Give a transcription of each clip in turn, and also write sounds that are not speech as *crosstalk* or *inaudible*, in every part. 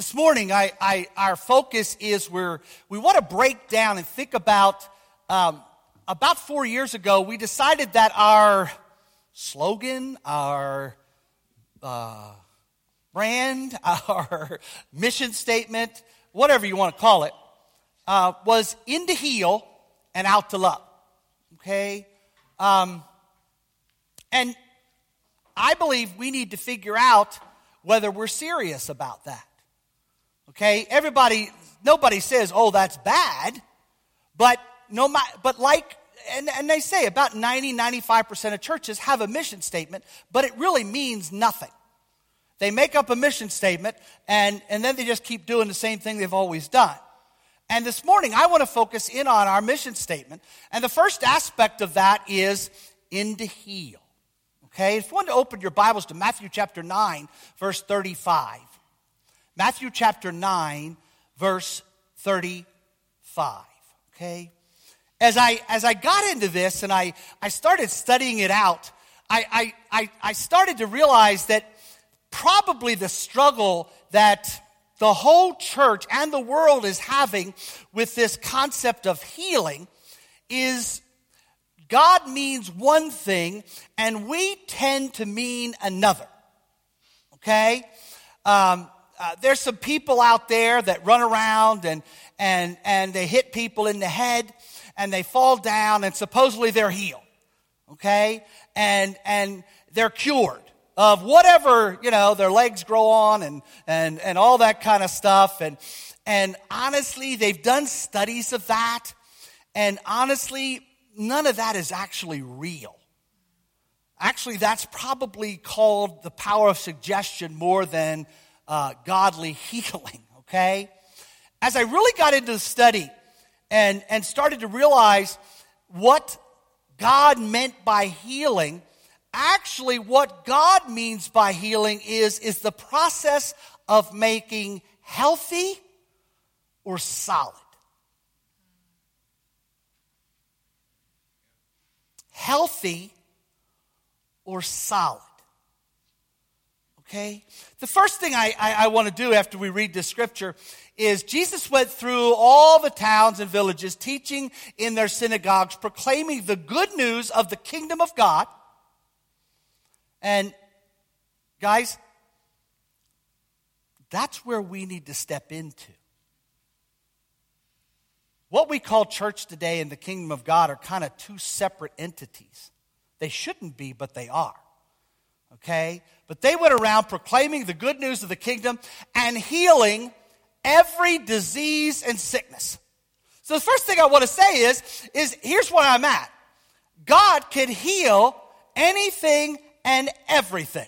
This morning, I, I, our focus is where we want to break down and think about. Um, about four years ago, we decided that our slogan, our uh, brand, *laughs* our mission statement, whatever you want to call it, uh, was in to heal and out to love. Okay? Um, and I believe we need to figure out whether we're serious about that. Okay? Everybody, nobody says, oh, that's bad. But no but like, and, and they say about 90, 95% of churches have a mission statement, but it really means nothing. They make up a mission statement and, and then they just keep doing the same thing they've always done. And this morning, I want to focus in on our mission statement. And the first aspect of that is in to heal. Okay? If you want to open your Bibles to Matthew chapter 9, verse 35. Matthew chapter 9, verse 35. Okay? As I, as I got into this and I, I started studying it out, I, I, I started to realize that probably the struggle that the whole church and the world is having with this concept of healing is God means one thing and we tend to mean another. Okay? Um, uh, there's some people out there that run around and, and, and they hit people in the head and they fall down and supposedly they're healed. Okay? And, and they're cured of whatever, you know, their legs grow on and, and, and all that kind of stuff. And, and honestly, they've done studies of that. And honestly, none of that is actually real. Actually, that's probably called the power of suggestion more than uh, godly *laughs* healing, okay? As I really got into the study and, and started to realize what God meant by healing, actually, what God means by healing is, is the process of making healthy or solid. Healthy or solid. Okay? The first thing I, I, I want to do after we read this scripture is Jesus went through all the towns and villages, teaching in their synagogues, proclaiming the good news of the kingdom of God. And guys, that's where we need to step into. What we call church today and the kingdom of God are kind of two separate entities. They shouldn't be, but they are okay? But they went around proclaiming the good news of the kingdom and healing every disease and sickness. So the first thing I want to say is, is here's where I'm at. God can heal anything and everything.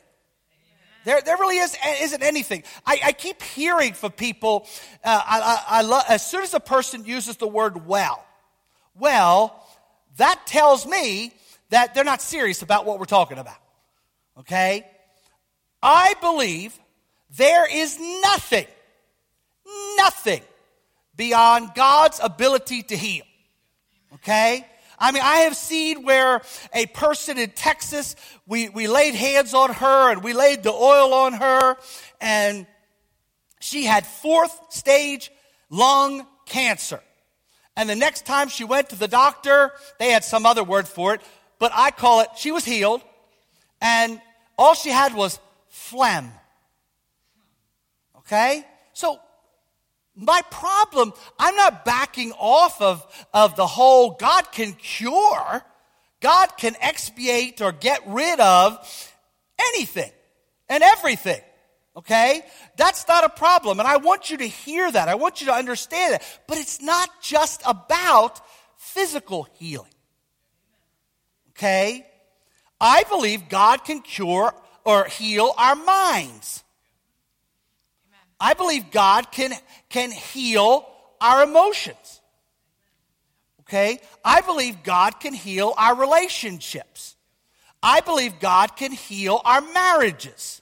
There, there really is, isn't anything. I, I keep hearing from people, uh, I, I, I lo- as soon as a person uses the word well, well, that tells me that they're not serious about what we're talking about. Okay? I believe there is nothing, nothing beyond God's ability to heal. Okay? I mean, I have seen where a person in Texas, we, we laid hands on her and we laid the oil on her, and she had fourth stage lung cancer. And the next time she went to the doctor, they had some other word for it, but I call it, she was healed and all she had was phlegm. Okay? So, my problem, I'm not backing off of, of the whole God can cure, God can expiate or get rid of anything and everything. Okay? That's not a problem. And I want you to hear that. I want you to understand that. But it's not just about physical healing. Okay? I believe God can cure or heal our minds. I believe God can, can heal our emotions. Okay? I believe God can heal our relationships. I believe God can heal our marriages.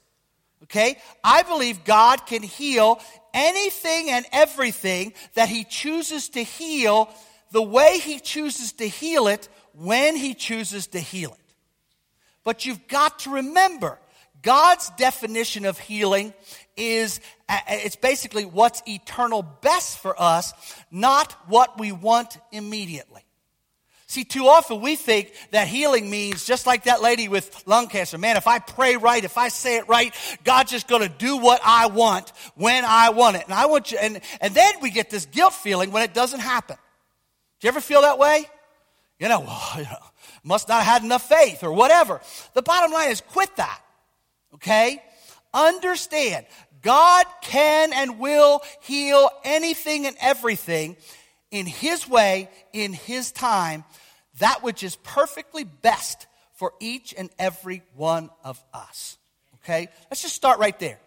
Okay? I believe God can heal anything and everything that He chooses to heal the way He chooses to heal it when He chooses to heal it. But you've got to remember, God's definition of healing is, it's basically what's eternal best for us, not what we want immediately. See, too often we think that healing means just like that lady with lung cancer. Man, if I pray right, if I say it right, God's just going to do what I want when I want it. And I want you, and, and then we get this guilt feeling when it doesn't happen. Do you ever feel that way? You know, *laughs* well, you know, must not have had enough faith or whatever. The bottom line is quit that. Okay? Understand, God can and will heal anything and everything in His way, in His time, that which is perfectly best for each and every one of us. Okay? Let's just start right there.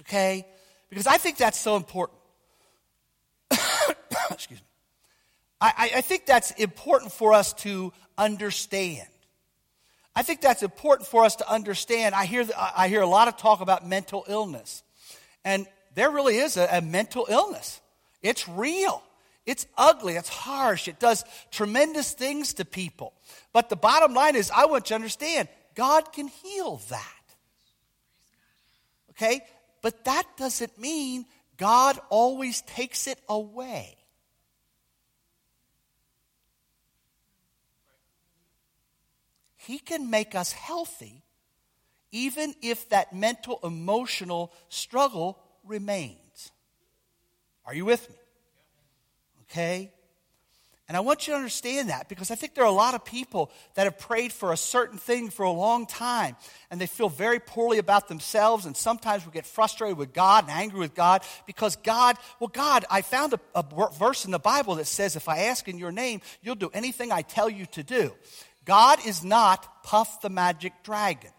Okay? Because I think that's so important. *coughs* Excuse me. I, I think that's important for us to understand. I think that's important for us to understand. I hear, I hear a lot of talk about mental illness. And there really is a, a mental illness. It's real. It's ugly, it's harsh, it does tremendous things to people. But the bottom line is, I want you to understand God can heal that. Okay? But that doesn't mean God always takes it away. He can make us healthy even if that mental, emotional struggle remains. Are you with me? Okay? And I want you to understand that because I think there are a lot of people that have prayed for a certain thing for a long time and they feel very poorly about themselves. And sometimes we get frustrated with God and angry with God because God, well, God, I found a, a verse in the Bible that says, if I ask in your name, you'll do anything I tell you to do. God is not Puff the Magic Dragon.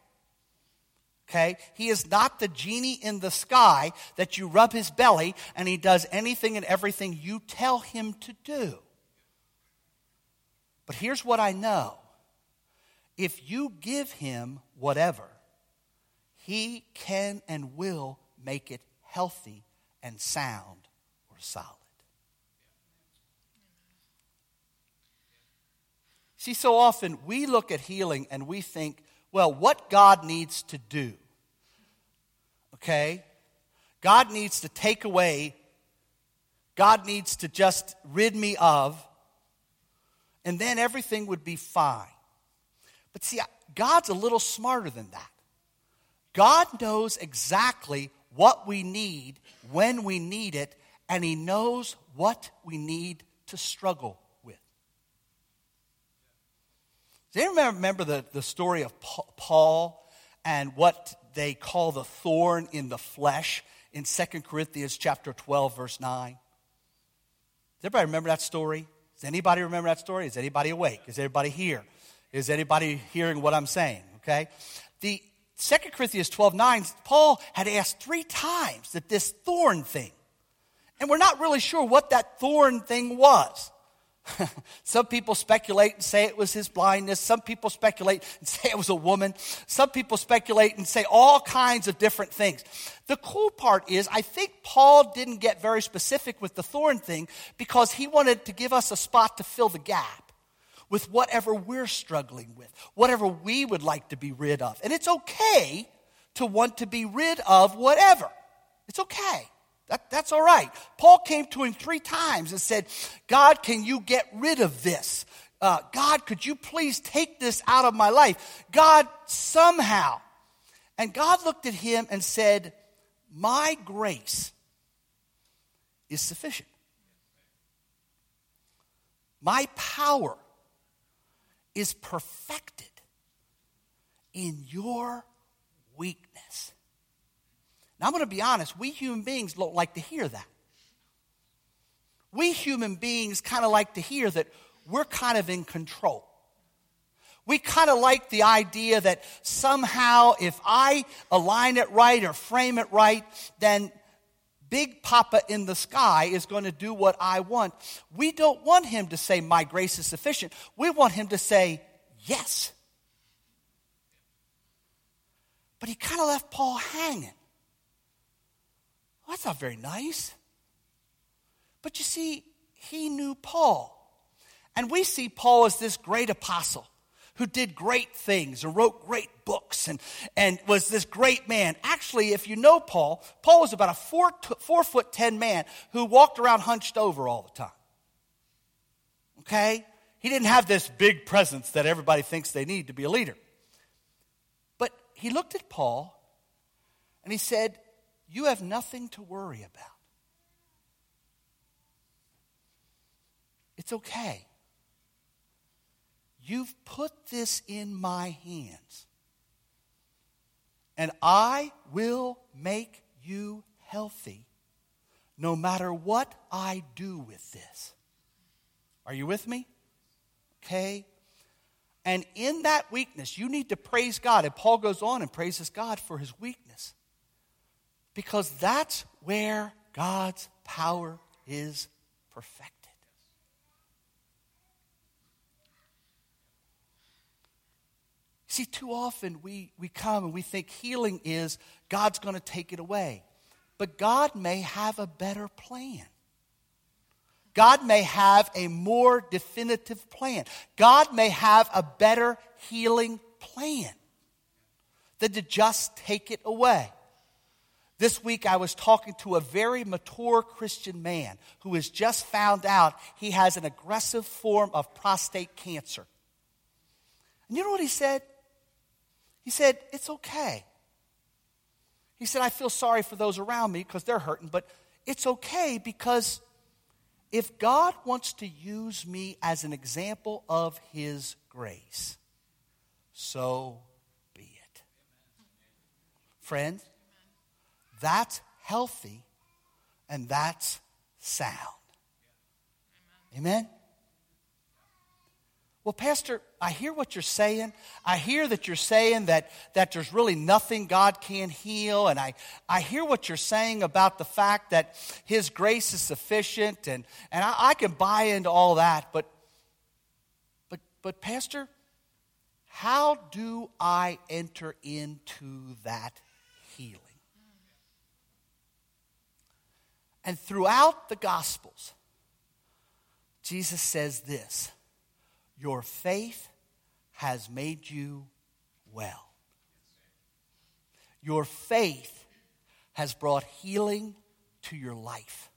Okay? He is not the genie in the sky that you rub his belly and he does anything and everything you tell him to do. But here's what I know if you give him whatever, he can and will make it healthy and sound or solid. See, so often we look at healing and we think, well, what God needs to do. Okay? God needs to take away, God needs to just rid me of, and then everything would be fine. But see, God's a little smarter than that. God knows exactly what we need when we need it, and He knows what we need to struggle Does anyone remember the, the story of Paul and what they call the thorn in the flesh in 2 Corinthians chapter 12, verse 9? Does everybody remember that story? Does anybody remember that story? Is anybody awake? Is anybody here? Is anybody hearing what I'm saying? Okay? The 2 Corinthians 12, 9, Paul had asked three times that this thorn thing, and we're not really sure what that thorn thing was. *laughs* Some people speculate and say it was his blindness. Some people speculate and *laughs* say it was a woman. Some people speculate and say all kinds of different things. The cool part is, I think Paul didn't get very specific with the thorn thing because he wanted to give us a spot to fill the gap with whatever we're struggling with, whatever we would like to be rid of. And it's okay to want to be rid of whatever. It's okay. That, that's all right. Paul came to him three times and said, God, can you get rid of this? Uh, God, could you please take this out of my life? God, somehow. And God looked at him and said, My grace is sufficient. My power is perfected in your weakness. Now, I'm going to be honest, we human beings don't like to hear that. We human beings kind of like to hear that we're kind of in control. We kind of like the idea that somehow if I align it right or frame it right, then Big Papa in the sky is going to do what I want. We don't want him to say, My grace is sufficient. We want him to say, Yes. But he kind of left Paul hanging. Well, that's not very nice. But you see, he knew Paul. And we see Paul as this great apostle who did great things and wrote great books and, and was this great man. Actually, if you know Paul, Paul was about a four, four foot ten man who walked around hunched over all the time. Okay? He didn't have this big presence that everybody thinks they need to be a leader. But he looked at Paul and he said, You have nothing to worry about. It's okay. You've put this in my hands. And I will make you healthy no matter what I do with this. Are you with me? Okay? And in that weakness, you need to praise God. And Paul goes on and praises God for his weakness. Because that's where God's power is perfected. See, too often we, we come and we think healing is God's going to take it away. But God may have a better plan. God may have a more definitive plan. God may have a better healing plan than to just take it away. This week, I was talking to a very mature Christian man who has just found out he has an aggressive form of prostate cancer. And you know what he said? He said, It's okay. He said, I feel sorry for those around me because they're hurting, but it's okay because if God wants to use me as an example of His grace, so be it. Friends, that's healthy and that's sound. Amen? Well, Pastor, I hear what you're saying. I hear that you're saying that, that there's really nothing God can't heal. And I, I hear what you're saying about the fact that His grace is sufficient. And, and I, I can buy into all that. But, but, but, Pastor, how do I enter into that healing? And throughout the Gospels, Jesus says this your faith has made you well. Your faith has brought healing to your life.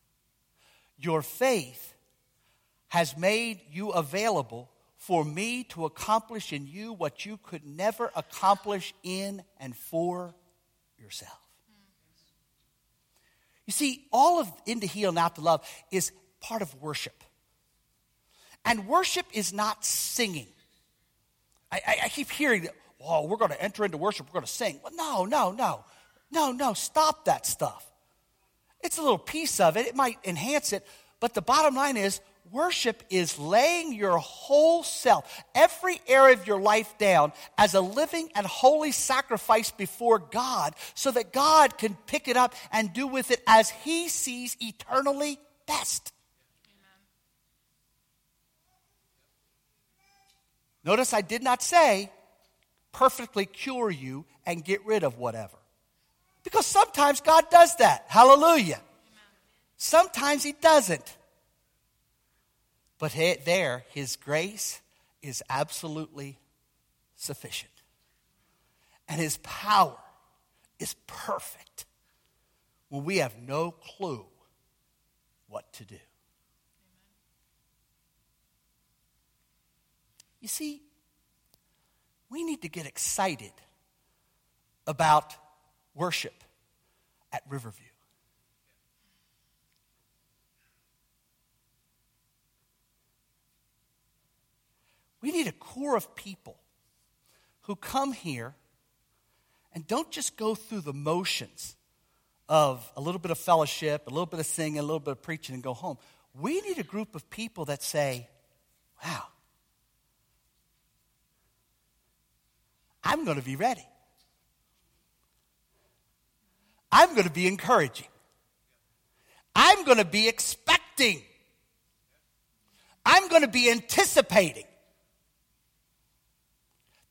Your faith has made you available for me to accomplish in you what you could never accomplish in and for yourself. You see, all of In to Heal and Out to Love is part of worship. And worship is not singing. I, I, I keep hearing oh, we're going to enter into worship, we're going to sing. Well, no, no, no. No, no, stop that stuff. It's a little piece of it, it might enhance it, but the bottom line is worship is laying your whole self, every area of your life down as a living and holy sacrifice before God so that God can pick it up and do with it as He sees eternally best. Notice I did not say perfectly cure you and get rid of whatever. Because sometimes God does that. Hallelujah. Sometimes He doesn't. But there, His grace is absolutely sufficient. And His power is perfect when we have no clue what to do. You see, we need to get excited about worship at Riverview. We need a core of people who come here and don't just go through the motions of a little bit of fellowship, a little bit of singing, a little bit of preaching, and go home. We need a group of people that say, wow, I'm going to be ready. I'm going to be encouraging. I'm going to be expecting. I'm going to be anticipating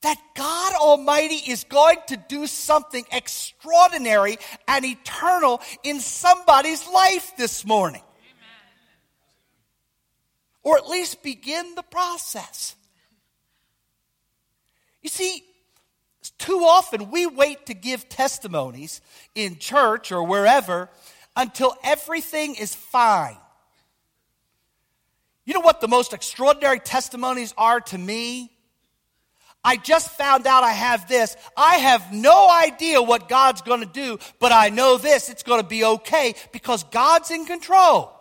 that God Almighty is going to do something extraordinary and eternal in somebody's life this morning. Or at least begin the process. You see, too often we wait to give testimonies in church or wherever until everything is fine. You know what the most extraordinary testimonies are to me? I just found out I have this. I have no idea what God's going to do, but I know this. It's going to be okay because God's in control.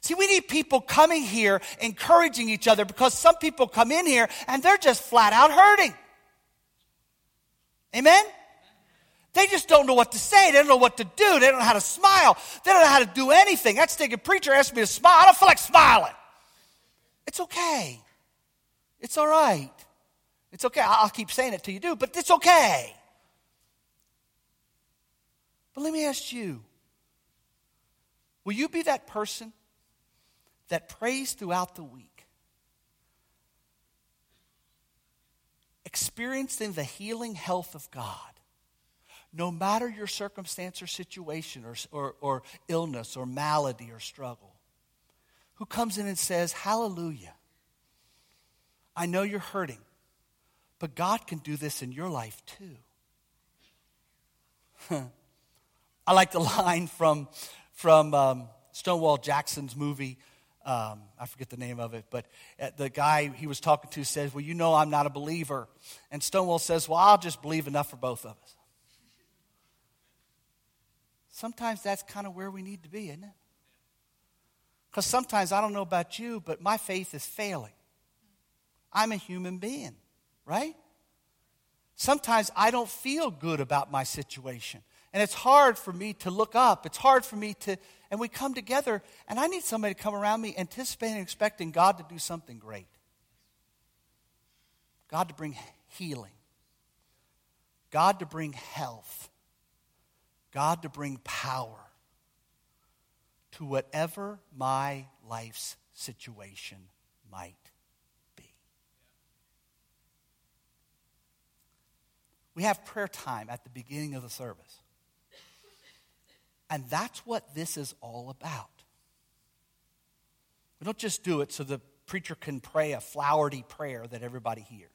See, we need people coming here encouraging each other because some people come in here and they're just flat out hurting. Amen? They just don't know what to say. They don't know what to do. They don't know how to smile. They don't know how to do anything. That's the preacher asked me to smile. I don't feel like smiling. It's okay. It's all right. It's okay. I'll keep saying it till you do, but it's okay. But let me ask you will you be that person that prays throughout the week, experiencing the healing health of God? No matter your circumstance or situation or, or, or, illness or malady or struggle, who comes in and says, Hallelujah. I know you're hurting, but God can do this in your life too. I like the *laughs* line from, from um, Stonewall Jackson's movie. Um, I forget the name of it, but uh, the guy he was talking to says, Well, you know I'm not a believer. And Stonewall says, Well, I'll just believe enough for both of us. Sometimes that's kind of where we need to be, isn't it? Because sometimes I don't know about you, but my faith is failing. I'm a human being, right? Sometimes I don't feel good about my situation. And it's hard for me to look up. It's hard for me to, and we come together, and I need somebody to come around me anticipating, expecting God to do something great. God to bring healing, God to bring health. God to bring power to whatever my life's situation might be. We have prayer time at the beginning of the service. And that's what this is all about. We don't just do it so the preacher can pray a flowery prayer that everybody hears.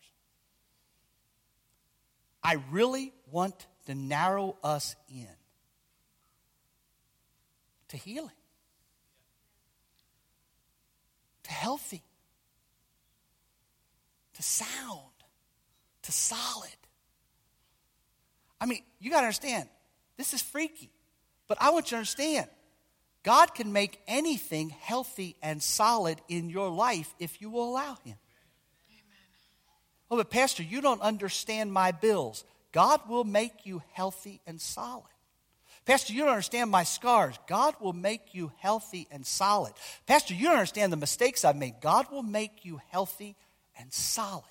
I really want to narrow us in to healing, to healthy, to sound, to solid. I mean, you got to understand, this is freaky, but I want you to understand God can make anything healthy and solid in your life if you will allow Him. Oh, but Pastor, you don't understand my bills. God will make you healthy and solid. Pastor, you don't understand my scars. God will make you healthy and solid. Pastor, you don't understand the mistakes I've made. God will make you healthy and solid.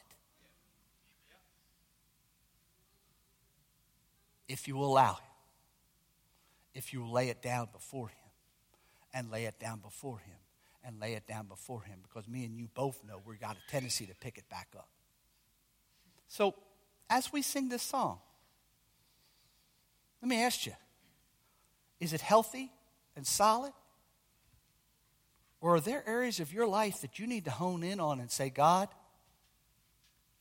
If you allow Him, if you lay it down before Him, and lay it down before Him, and lay it down before Him, because me and you both know we've got a tendency to pick it back up. So, as we sing this song, let me ask you is it healthy and solid? Or are there areas of your life that you need to hone in on and say, God,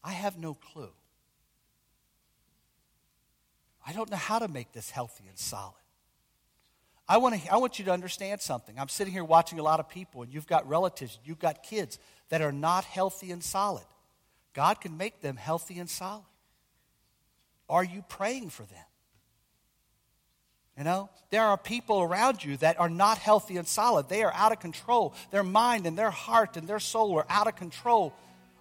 I have no clue. I don't know how to make this healthy and solid. I want, to, I want you to understand something. I'm sitting here watching a lot of people, and you've got relatives, you've got kids that are not healthy and solid. God can make them healthy and solid. Are you praying for them? You know, there are people around you that are not healthy and solid. They are out of control. Their mind and their heart and their soul are out of control.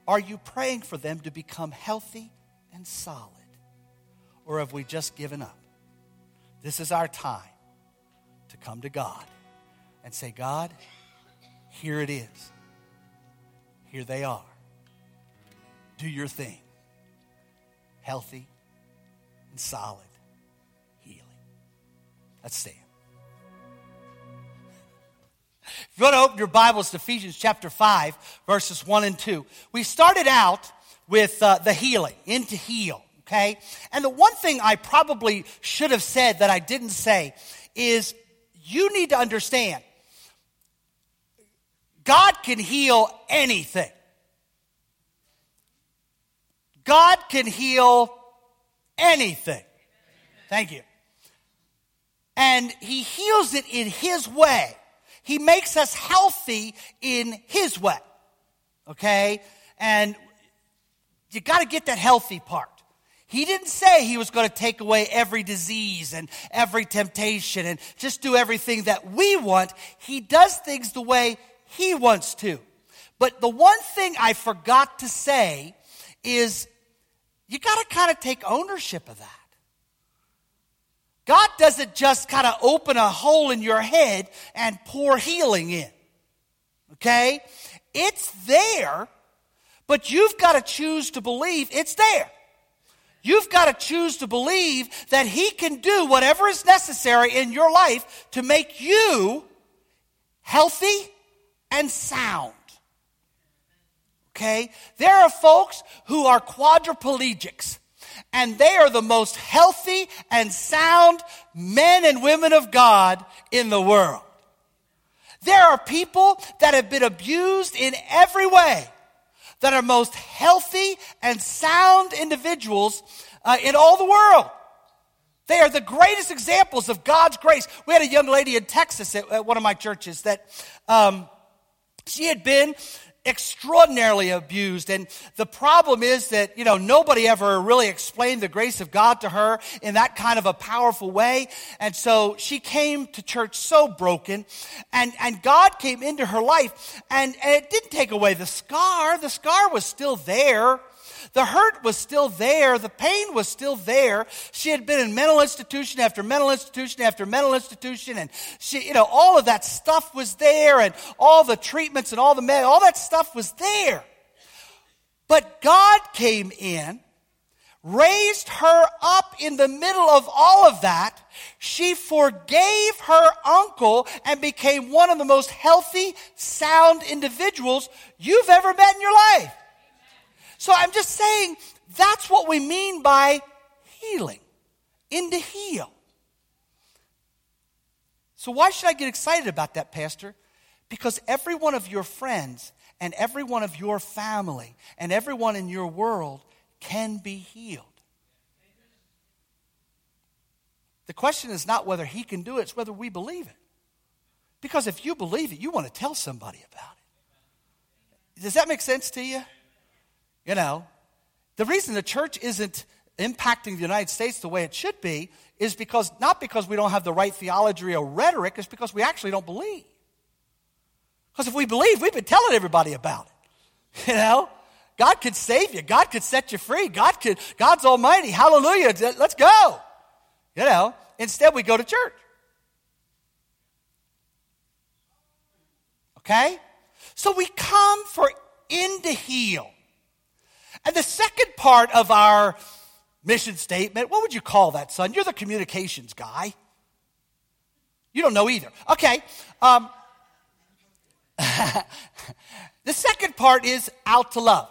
Are you praying for them to become healthy and solid? Or have we just given up? This is our time to come to God and say, God, here it is. Here they are. Do your thing. Healthy and solid. Let's stand. If you want to open your Bibles to Ephesians chapter 5, verses 1 and 2, we started out with uh, the healing, into heal, okay? And the one thing I probably should have said that I didn't say is you need to understand God can heal anything. God can heal anything. Thank you. And He heals it in His way. He makes us healthy in His way. Okay? And you got to get that healthy part. He didn't say he was going to take away every disease and every temptation and just do everything that we want. He does things the way he wants to. But the one thing I forgot to say is you got to kind of take ownership of that. God doesn't just kind of open a hole in your head and pour healing in. Okay? It's there, but you've got to choose to believe it's there. You've got to choose to believe that He can do whatever is necessary in your life to make you healthy and sound. Okay? There are folks who are quadriplegics, and they are the most healthy and sound men and women of God in the world. There are people that have been abused in every way that are most healthy and sound individuals uh, in all the world. They are the greatest examples of God's grace. We had a young lady in Texas at, at one of my churches that um, she had been extraordinarily abused. And the problem is that, you know, nobody ever really explained the grace of God to her in that kind of a powerful way. And so she came to church so broken and, and God came into her life and, and it didn't take away the scar. The scar was still there. The hurt was still there. The pain was still there. She had been in mental institution after mental institution after mental institution. And she, you know, all of that stuff was there and all the treatments and all the med, all that stuff was there. But God came in, raised her up in the middle of all of that. She forgave her uncle and became one of the most healthy, sound individuals you've ever met in your life. So I'm just saying that's what we mean by healing, in to heal. So why should I get excited about that, Pastor? Because every one of your friends and every one of your family and everyone in your world can be healed. The question is not whether he can do it, it's whether we believe it. Because if you believe it, you want to tell somebody about it. Does that make sense to you? You know, the reason the church isn't impacting the United States the way it should be is because not because we don't have the right theology or rhetoric, it's because we actually don't believe. Because if we believe, we've been telling everybody about it. *laughs* You know? God could save you. God could set you free. God could, God's almighty. Hallelujah. Let's go. You know, instead we go to church. Okay? So we come for in to heal. And the second part of our mission statement, what would you call that, son? You're the communications guy. You don't know either. Okay. Um, *laughs* the second part is out to love.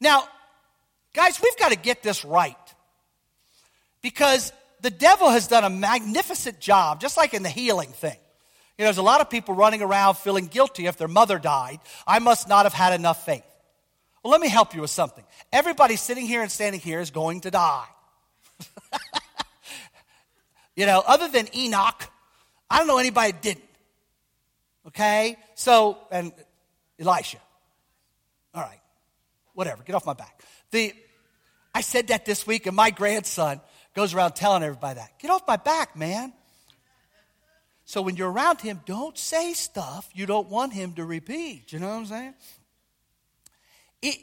Now, guys, we've got to get this right because the devil has done a magnificent job, just like in the healing thing. You know, there's a lot of people running around feeling guilty if their mother died. I must not have had enough faith. Well, let me help you with something. Everybody sitting here and standing here is going to die. *laughs* you know, other than Enoch, I don't know anybody that didn't. Okay? So, and Elisha. All right. Whatever. Get off my back. The, I said that this week, and my grandson goes around telling everybody that. Get off my back, man. So when you're around him, don't say stuff you don't want him to repeat. You know what I'm saying? It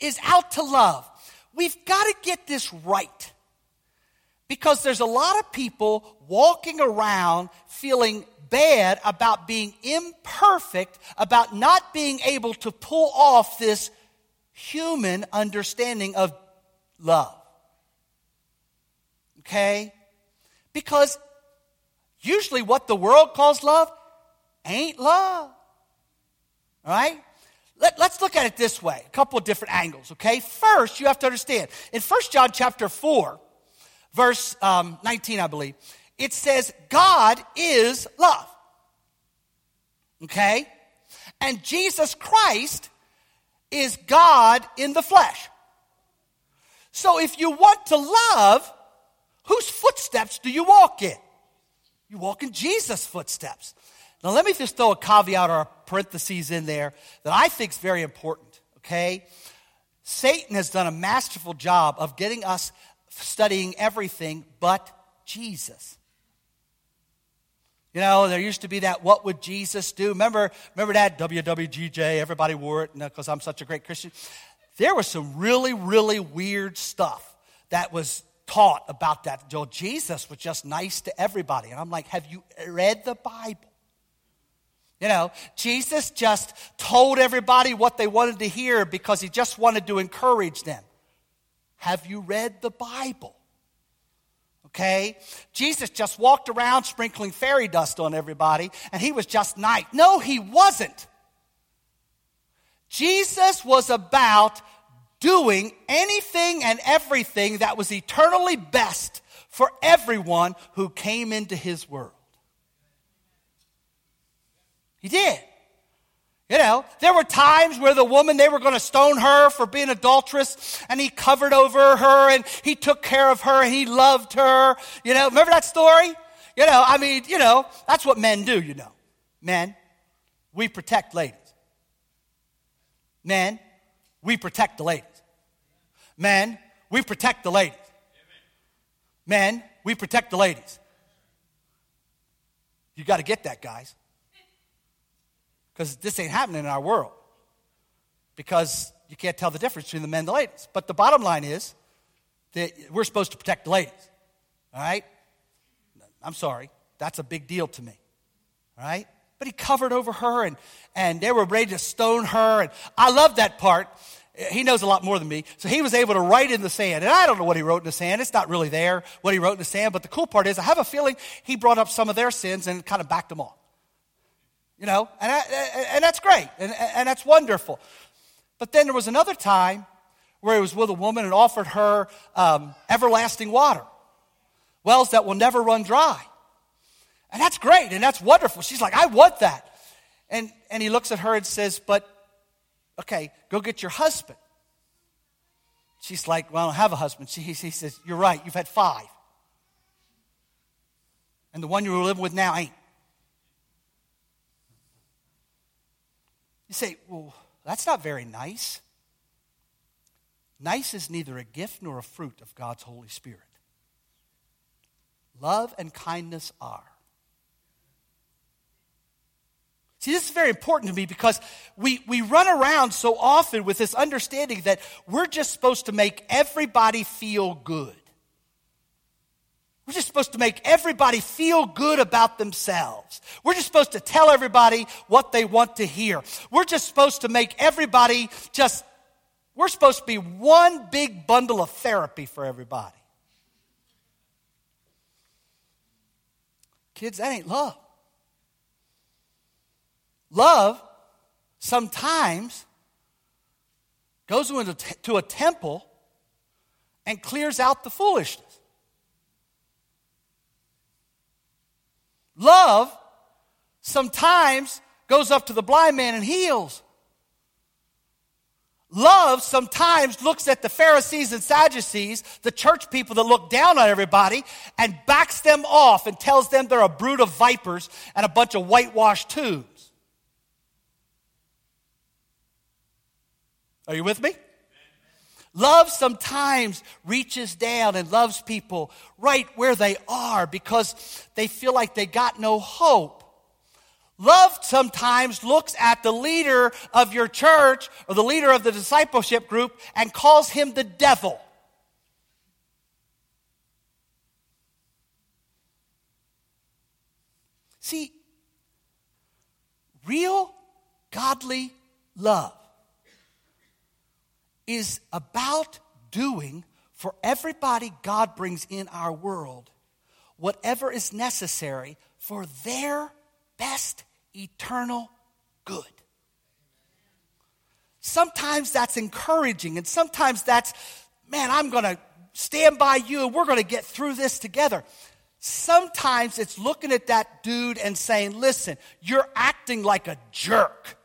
is out to love. We've got to get this right. Because there's a lot of people walking around feeling bad about being imperfect, about not being able to pull off this human understanding of love. Okay? Because usually what the world calls love ain't love. All right? Let, us look at it this way, a couple of different angles, okay? First, you have to understand, in 1 John chapter 4, verse um, 19, I believe, it says, God is love. Okay? And Jesus Christ is God in the flesh. So if you want to love, whose footsteps do you walk in? You walk in Jesus' footsteps. Now, let me just throw a caveat or a parenthesis in there that I think is very important, okay? Satan has done a masterful job of getting us studying everything but Jesus. You know, there used to be that what would Jesus do? Remember, remember that WWJD, everybody wore it because I'm such a great Christian. There was some really, really weird stuff that was taught about that. Joe, Jesus was just nice to everybody. And I'm like, have you read the Bible? You know, Jesus just told everybody what they wanted to hear because he just wanted to encourage them. Have you read the Bible? Okay? Jesus just walked around sprinkling fairy dust on everybody, and he was just nice. No, he wasn't. Jesus was about doing anything and everything that was eternally best for everyone who came into his world. He did. You know, there were times where the woman, they were going to stone her for being adulteress, and he covered over her and he took care of her he loved her. You know, remember that story? You know, I mean, you know, that's what men do, you know. Men, we protect ladies. Men, we protect the ladies. Men, we protect the ladies. Men, we protect the ladies. You got to get that, guys because this ain't happening in our world. Because you can't tell the difference between the men and the ladies. But the bottom line is that we're supposed to protect the ladies. All right? I'm sorry. That's a big deal to me. All right? But he covered over her and, and they were ready to stone her. And I love that part. He knows a lot more than me. So he was able to write in the sand. And I don't know what he wrote in the sand. It's not really there, what he wrote in the sand. But the cool part is, I have a feeling he brought up some of their sins and kind of backed them off. You know, and, I, and that's great, and, and that's wonderful. But then there was another time where he was with a woman and offered her um, everlasting water, wells that will never run dry. And that's great, and that's wonderful. She's like, I want that. And, and he looks at her and says, But, okay, go get your husband. She's like, Well, I don't have a husband. She, he says, You're right, you've had five. And the one you're living with now ain't. You say, well, that's not very nice. Nice is neither a gift nor a fruit of God's Holy Spirit. Love and kindness are. See, this is very important to me because we, we run around so often with this understanding that we're just supposed to make everybody feel good. We're just supposed to make everybody feel good about themselves. We're just supposed to tell everybody what they want to hear. We're just supposed to make everybody just, we're supposed to be one big bundle of therapy for everybody. Kids, that ain't love. Love sometimes goes into a temple and clears out the foolishness. Love sometimes goes up to the blind man and heals. Love sometimes looks at the Pharisees and Sadducees, the church people that look down on everybody, and backs them off and tells them they're a brood of vipers and a bunch of whitewashed tombs. Are you with me? Love sometimes reaches down and loves people right where they are because they feel like they got no hope. Love sometimes looks at the leader of your church or the leader of the discipleship group and calls him the devil. See, real godly love is about doing for everybody God brings in our world whatever is necessary for their best eternal good. Sometimes that's encouraging, and sometimes that's, man, I'm going to stand by you and we're going to get through this together. Sometimes it's looking at that dude and saying, listen, you're acting like a jerk.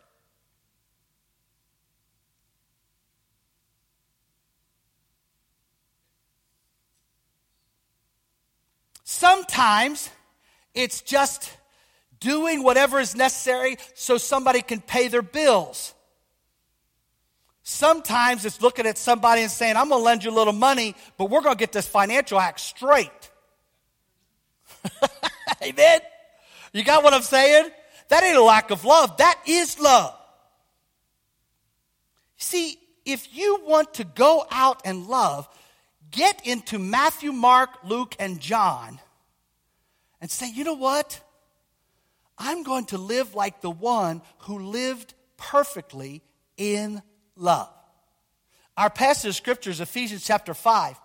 Sometimes it's just doing whatever is necessary so somebody can pay their bills. Sometimes it's looking at somebody and saying, I'm going to lend you a little money, but we're going to get this financial act straight. *laughs* Amen? You got what I'm saying? That ain't a lack of love. That is love. See, if you want to go out and love, get into Matthew, Mark, Luke, and John and say, you know what? I'm going to live like the one who lived perfectly in love. Our passage of scripture is Ephesians chapter 5.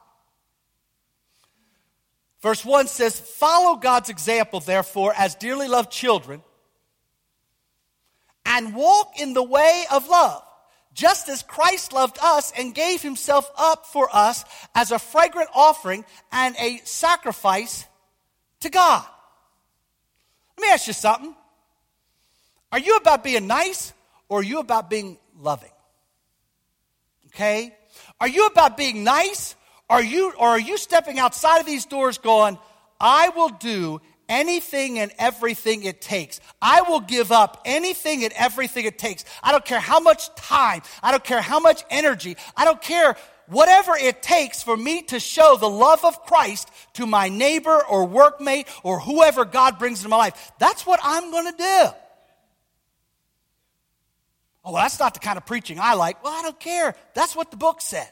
Verse 1 says, Follow God's example, therefore, as dearly loved children, and walk in the way of love just as Christ loved us and gave himself up for us as a fragrant offering and a sacrifice to God. Let me ask you something. Are you about being nice or are you about being loving? Okay? Are you about being nice are you, or are you stepping outside of these doors going, I will do anything and everything it takes. I will give up anything and everything it takes. I don't care how much time, I don't care how much energy, I don't care whatever it takes for me to show the love of Christ to my neighbor or workmate or whoever God brings into my life. That's what I'm going to do. Oh, well, that's not the kind of preaching I like. Well, I don't care. That's what the book says.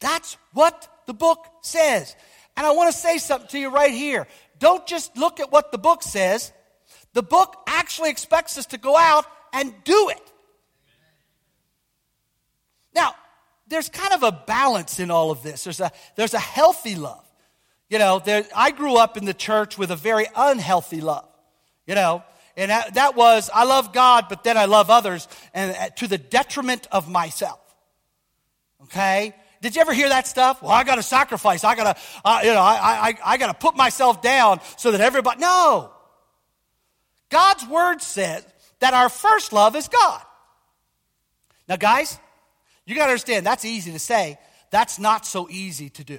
That's what the book says. And I want to say something to you right here. Don't just look at what the book says. The book actually expects us to go out and do it. Now, there's kind of a balance in all of this. There's a, there's a healthy love. You know, there, I grew up in the church with a very unhealthy love. You know, and that, that was, I love God, but then I love others, and uh, to the detriment of myself. Okay? Did you ever hear that stuff? Well, I got to sacrifice. I got to, uh, you know, I, I, I got to put myself down so that everybody. No. God's word says that our first love is God. Now, guys, you got to understand that's easy to say. That's not so easy to do.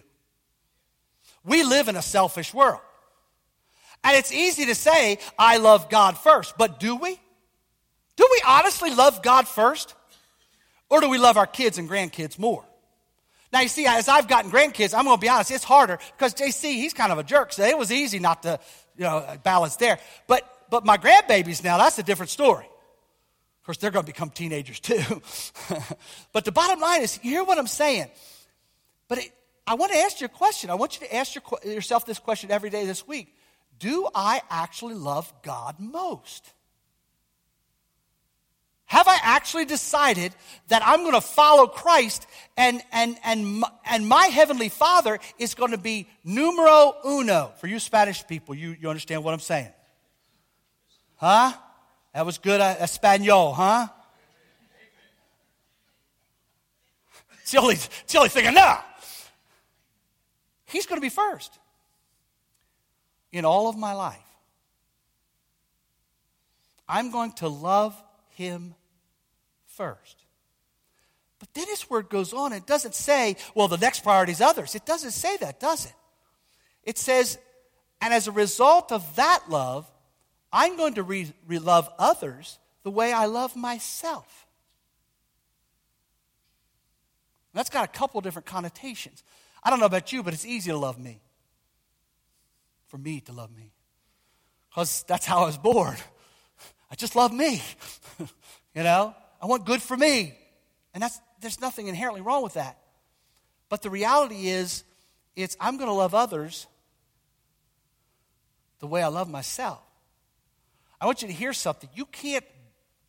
We live in a selfish world. And it's easy to say, I love God first, but do we? Do we honestly love God first? Or do we love our kids and grandkids more? Now, you see, as I've gotten grandkids, I'm going to be honest, it's harder because JC, he's kind of a jerk, so it was easy not to, you know, balance there. But, but my grandbabies now, that's a different story. Course, they're going to become teenagers too. *laughs* but the bottom line is, you hear what I'm saying? But it, I want to ask you a question. I want you to ask your, yourself this question every day this week. Do I actually love God most? Have I actually decided that I'm going to follow Christ and, and, and, and my Heavenly Father is going to be numero uno? For you Spanish people, you, you understand what I'm saying? Huh? That was good, uh, Espanol, huh? Only thing I know. He's going to be first in all of my life. I'm going to love him first. But then his word goes on. It doesn't say, well, the next priority is others. It doesn't say that, does it? It says, and as a result of that love, I'm going to re- love others the way I love myself. That's got a couple different connotations. I don't know about you, but it's easy to love me. For me to love me. Because that's how I was born. I just love me. *laughs* you know? I want good for me. And that's, there's nothing inherently wrong with that. But the reality is, it's I'm going to love others the way I love myself. I want you to hear something. You can't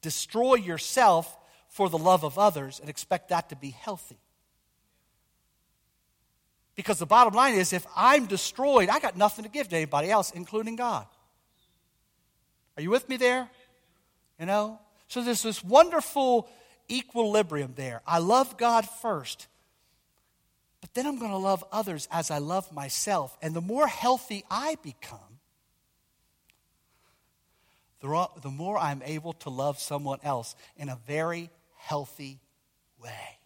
destroy yourself for the love of others and expect that to be healthy. Because the bottom line is, if I'm destroyed, I got nothing to give to anybody else, including God. Are you with me there? You know? So there's this wonderful equilibrium there. I love God first, but then I'm going to love others as I love myself. And the more healthy I become, the more I'm able to love someone else in a very healthy way.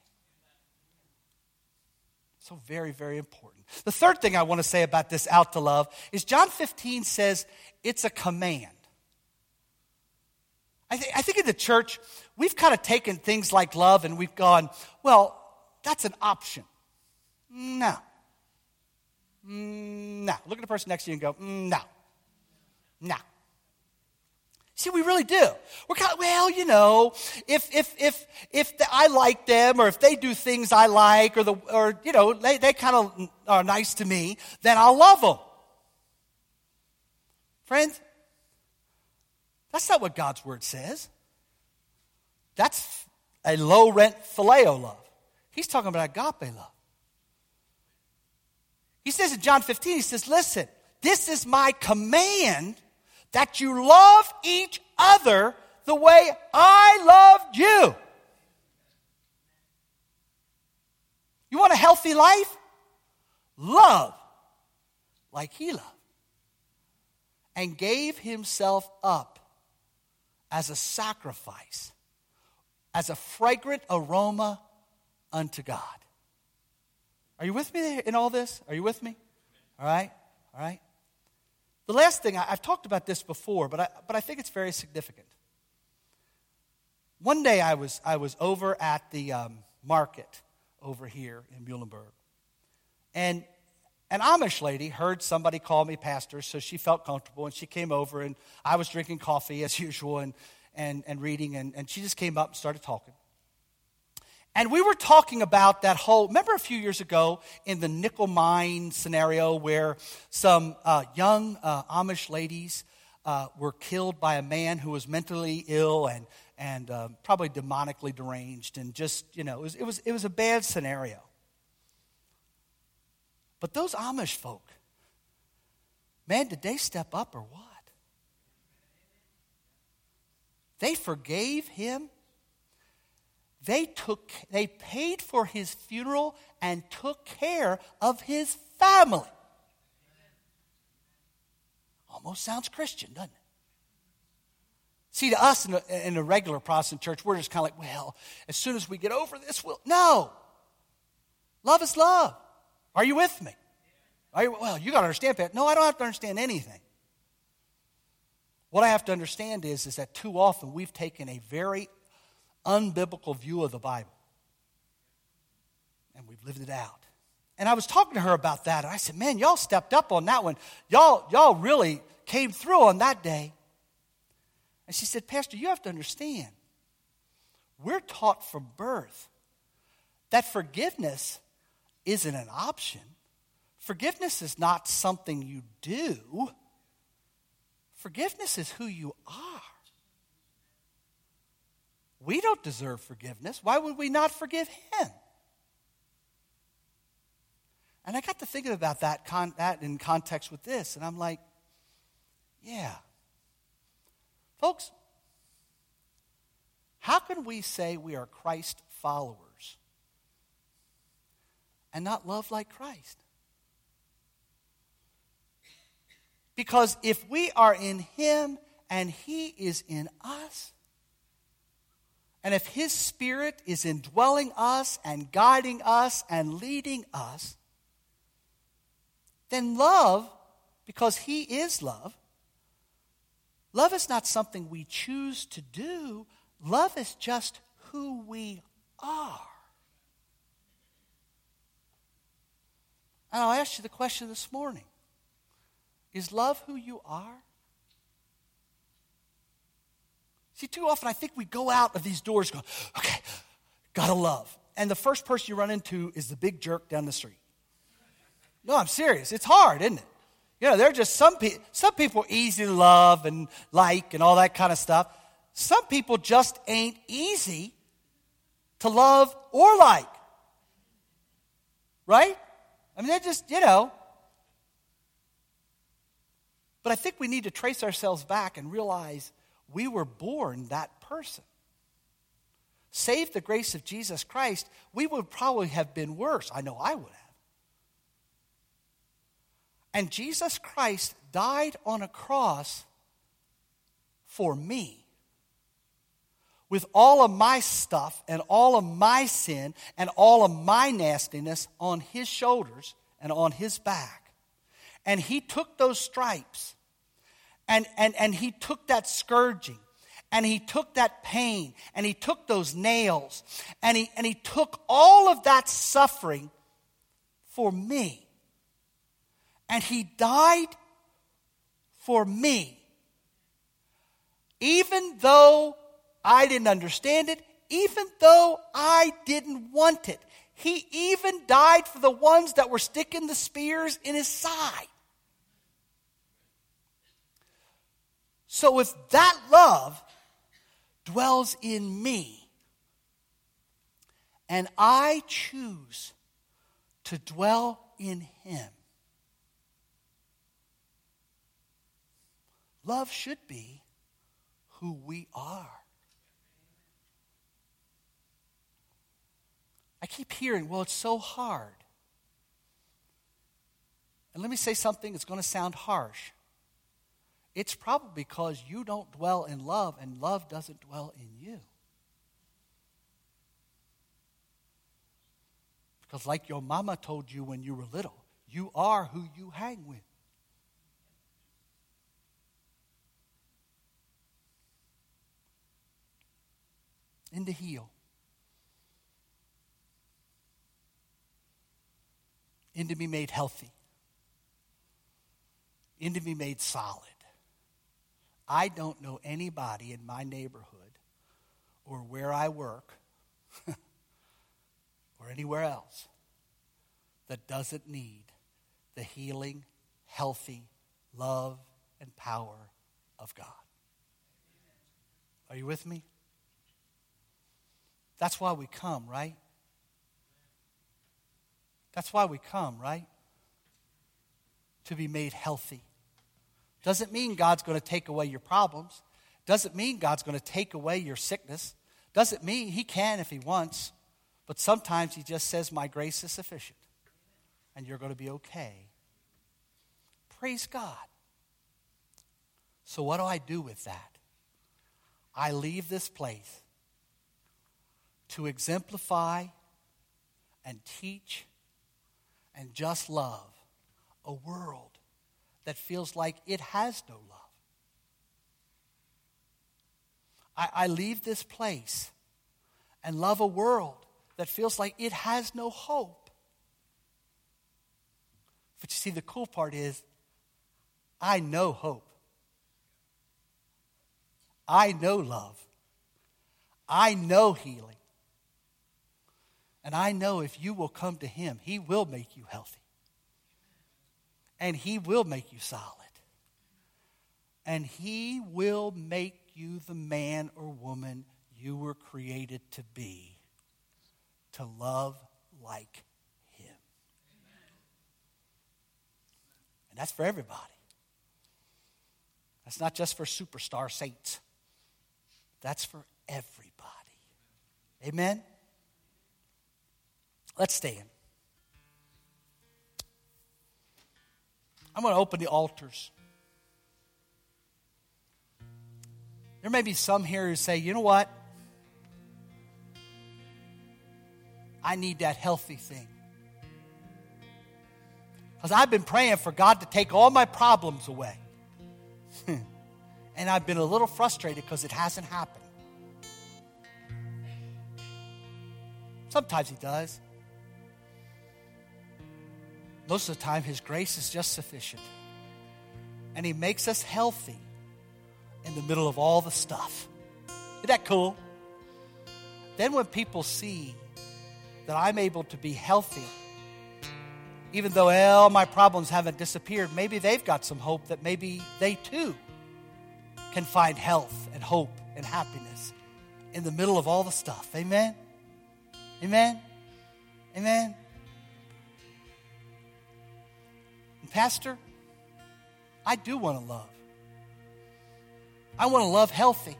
So, very, very important. The third thing I want to say about this out to love is John 15 says it's a command. I, th- I think in the church, we've kind of taken things like love and we've gone, well, that's an option. No. Mm, no. Look at the person next to you and go, mm, no. No. See, we really do. We're kind of, well, you know, if if if if the, I like them, or if they do things I like, or the or you know they they kind of are nice to me, then I'll love them. Friends, that's not what God's word says. That's a low rent phileo love. He's talking about agape love. He says in John 15, he says, Listen, this is my command that you love each other the way I loved you. You want a healthy life? Love like he loved and gave himself up as a sacrifice, as a fragrant aroma unto God. Are you with me in all this? Are you with me? All right? All right? The last thing, I, have talked about this before, but I, but I think it's very significant. One day I was, I was over at the um, market over here in Muhlenberg, and an Amish lady heard somebody call me pastor, so she felt comfortable, and she came over, and I was drinking coffee as *laughs* usual and, and, and reading, and, and she just came up and started talking. And we were talking about that whole, remember a few years ago in the nickel mine scenario where some uh, young uh, Amish ladies uh, were killed by a man who was mentally ill and, and um, probably demonically deranged and just, you know, it was, it, was, it was a bad scenario. But those Amish folk, man, did they step up or what? They forgave him they took they paid for his funeral and took care of his family. Almost sounds Christian, doesn't it? See, to us in a, in regular Protestant church, we're just kind of like, well, as soon as we get over this, we'll. No. Love is love. Are you with me? Are you, well, you got to understand that. No, I don't have to understand anything. What I have to understand is, is that too often we've taken a very unbiblical view of the Bible. And we've lived it out. And I was talking to her about that, and I said, Man, y'all stepped up on that one. Y'all, y'all really came through on that day. And she said, Pastor, you have to understand, we're taught from birth that forgiveness isn't an option. Forgiveness is not something you do. Forgiveness is who you are. We don't deserve forgiveness. Why would we not forgive him? And I got to thinking about that, con- that in context with this, and I'm like, yeah. Folks, how can we say we are Christ followers and not love like Christ? Because if we are in Him and He is in us, and if His Spirit is indwelling us and guiding us and leading us, then love, because He is love, love is not something we choose to do, love is just who we are. And I'll ask you the question this morning Is love who you are? See, too often I think we go out of these doors going, okay, gotta love. And the first person you run into is the big jerk down the street. No, I'm serious. It's hard, isn't it? You know, there are just some people, some people easy to love and like and all that kind of stuff. Some people just ain't easy to love or like. Right? I mean, they're just, you know. But I think we need to trace ourselves back and realize we were born that person. Save the grace of Jesus Christ, we would probably have been worse. I know I would have. And Jesus Christ died on a cross for me with all of my stuff and all of my sin and all of my nastiness on his shoulders and on his back. And he took those stripes and, and, and he took that scourging and he took that pain and he took those nails and he, and he took all of that suffering for me. And he died for me. Even though I didn't understand it, even though I didn't want it. He even died for the ones that were sticking the spears in his side. So if that love dwells in me, and I choose to dwell in him, love should be who we are. I keep hearing, well, it's so hard. And let me say something that's going to sound harsh. It's probably because you don't dwell in love and love doesn't dwell in you. Because, like your mama told you when you were little, you are who you hang with. And to heal. And to be made healthy. And to be made solid. I don't know anybody in my neighborhood or where I work *laughs* or anywhere else that doesn't need the healing, healthy love and power of God. Are you with me? That's why we come, right? That's why we come, right? To be made healthy. Doesn't mean God's going to take away your problems. Doesn't mean God's going to take away your sickness. Doesn't mean He can if He wants. But sometimes He just says, My grace is sufficient. And you're going to be okay. Praise God. So, what do I do with that? I leave this place to exemplify and teach and just love a world that feels like it has no love. I, I leave this place and love a world that feels like it has no hope. But you see, the cool part is, I know hope. I know love. I know healing. And I know if you will come to Him, He will make you healthy. And He will make you solid. And He will make you the man or woman you were created to be, to love like Him. And that's for everybody. That's not just for superstar saints, that's for everybody. Amen? Let's stand. I'm going to open the altars. There may be some here who say, you know what? I need that healthy thing. Because I've been praying for God to take all my problems away. *laughs* and I've been a little frustrated because it hasn't happened. Sometimes He does. Most of the time, His grace is just sufficient. And He makes us healthy in the middle of all the stuff. Isn't that cool? Then, when people see that I'm able to be healthy, even though all my problems haven't disappeared, maybe they've got some hope that maybe they too can find health and hope and happiness in the middle of all the stuff. Amen? Amen? Amen? Pastor, I do want to love. I want to love healthy.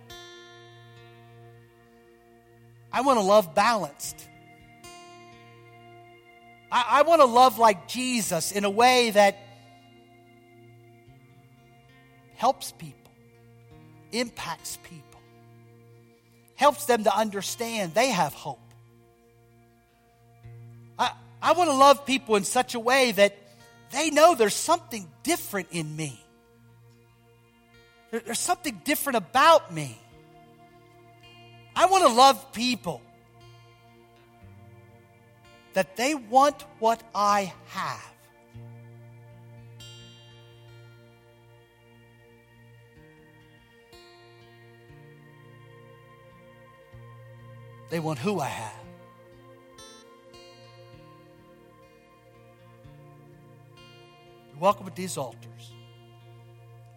I want to love balanced. I, I want to love like Jesus in a way that helps people, impacts people, helps them to understand they have hope. I, I want to love people in such a way that they know there's something different in me. There, there's something different about me. I want to love people that they want what I have. They want who I have. Welcome at these altars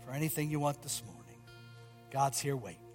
for anything you want this morning. God's here waiting.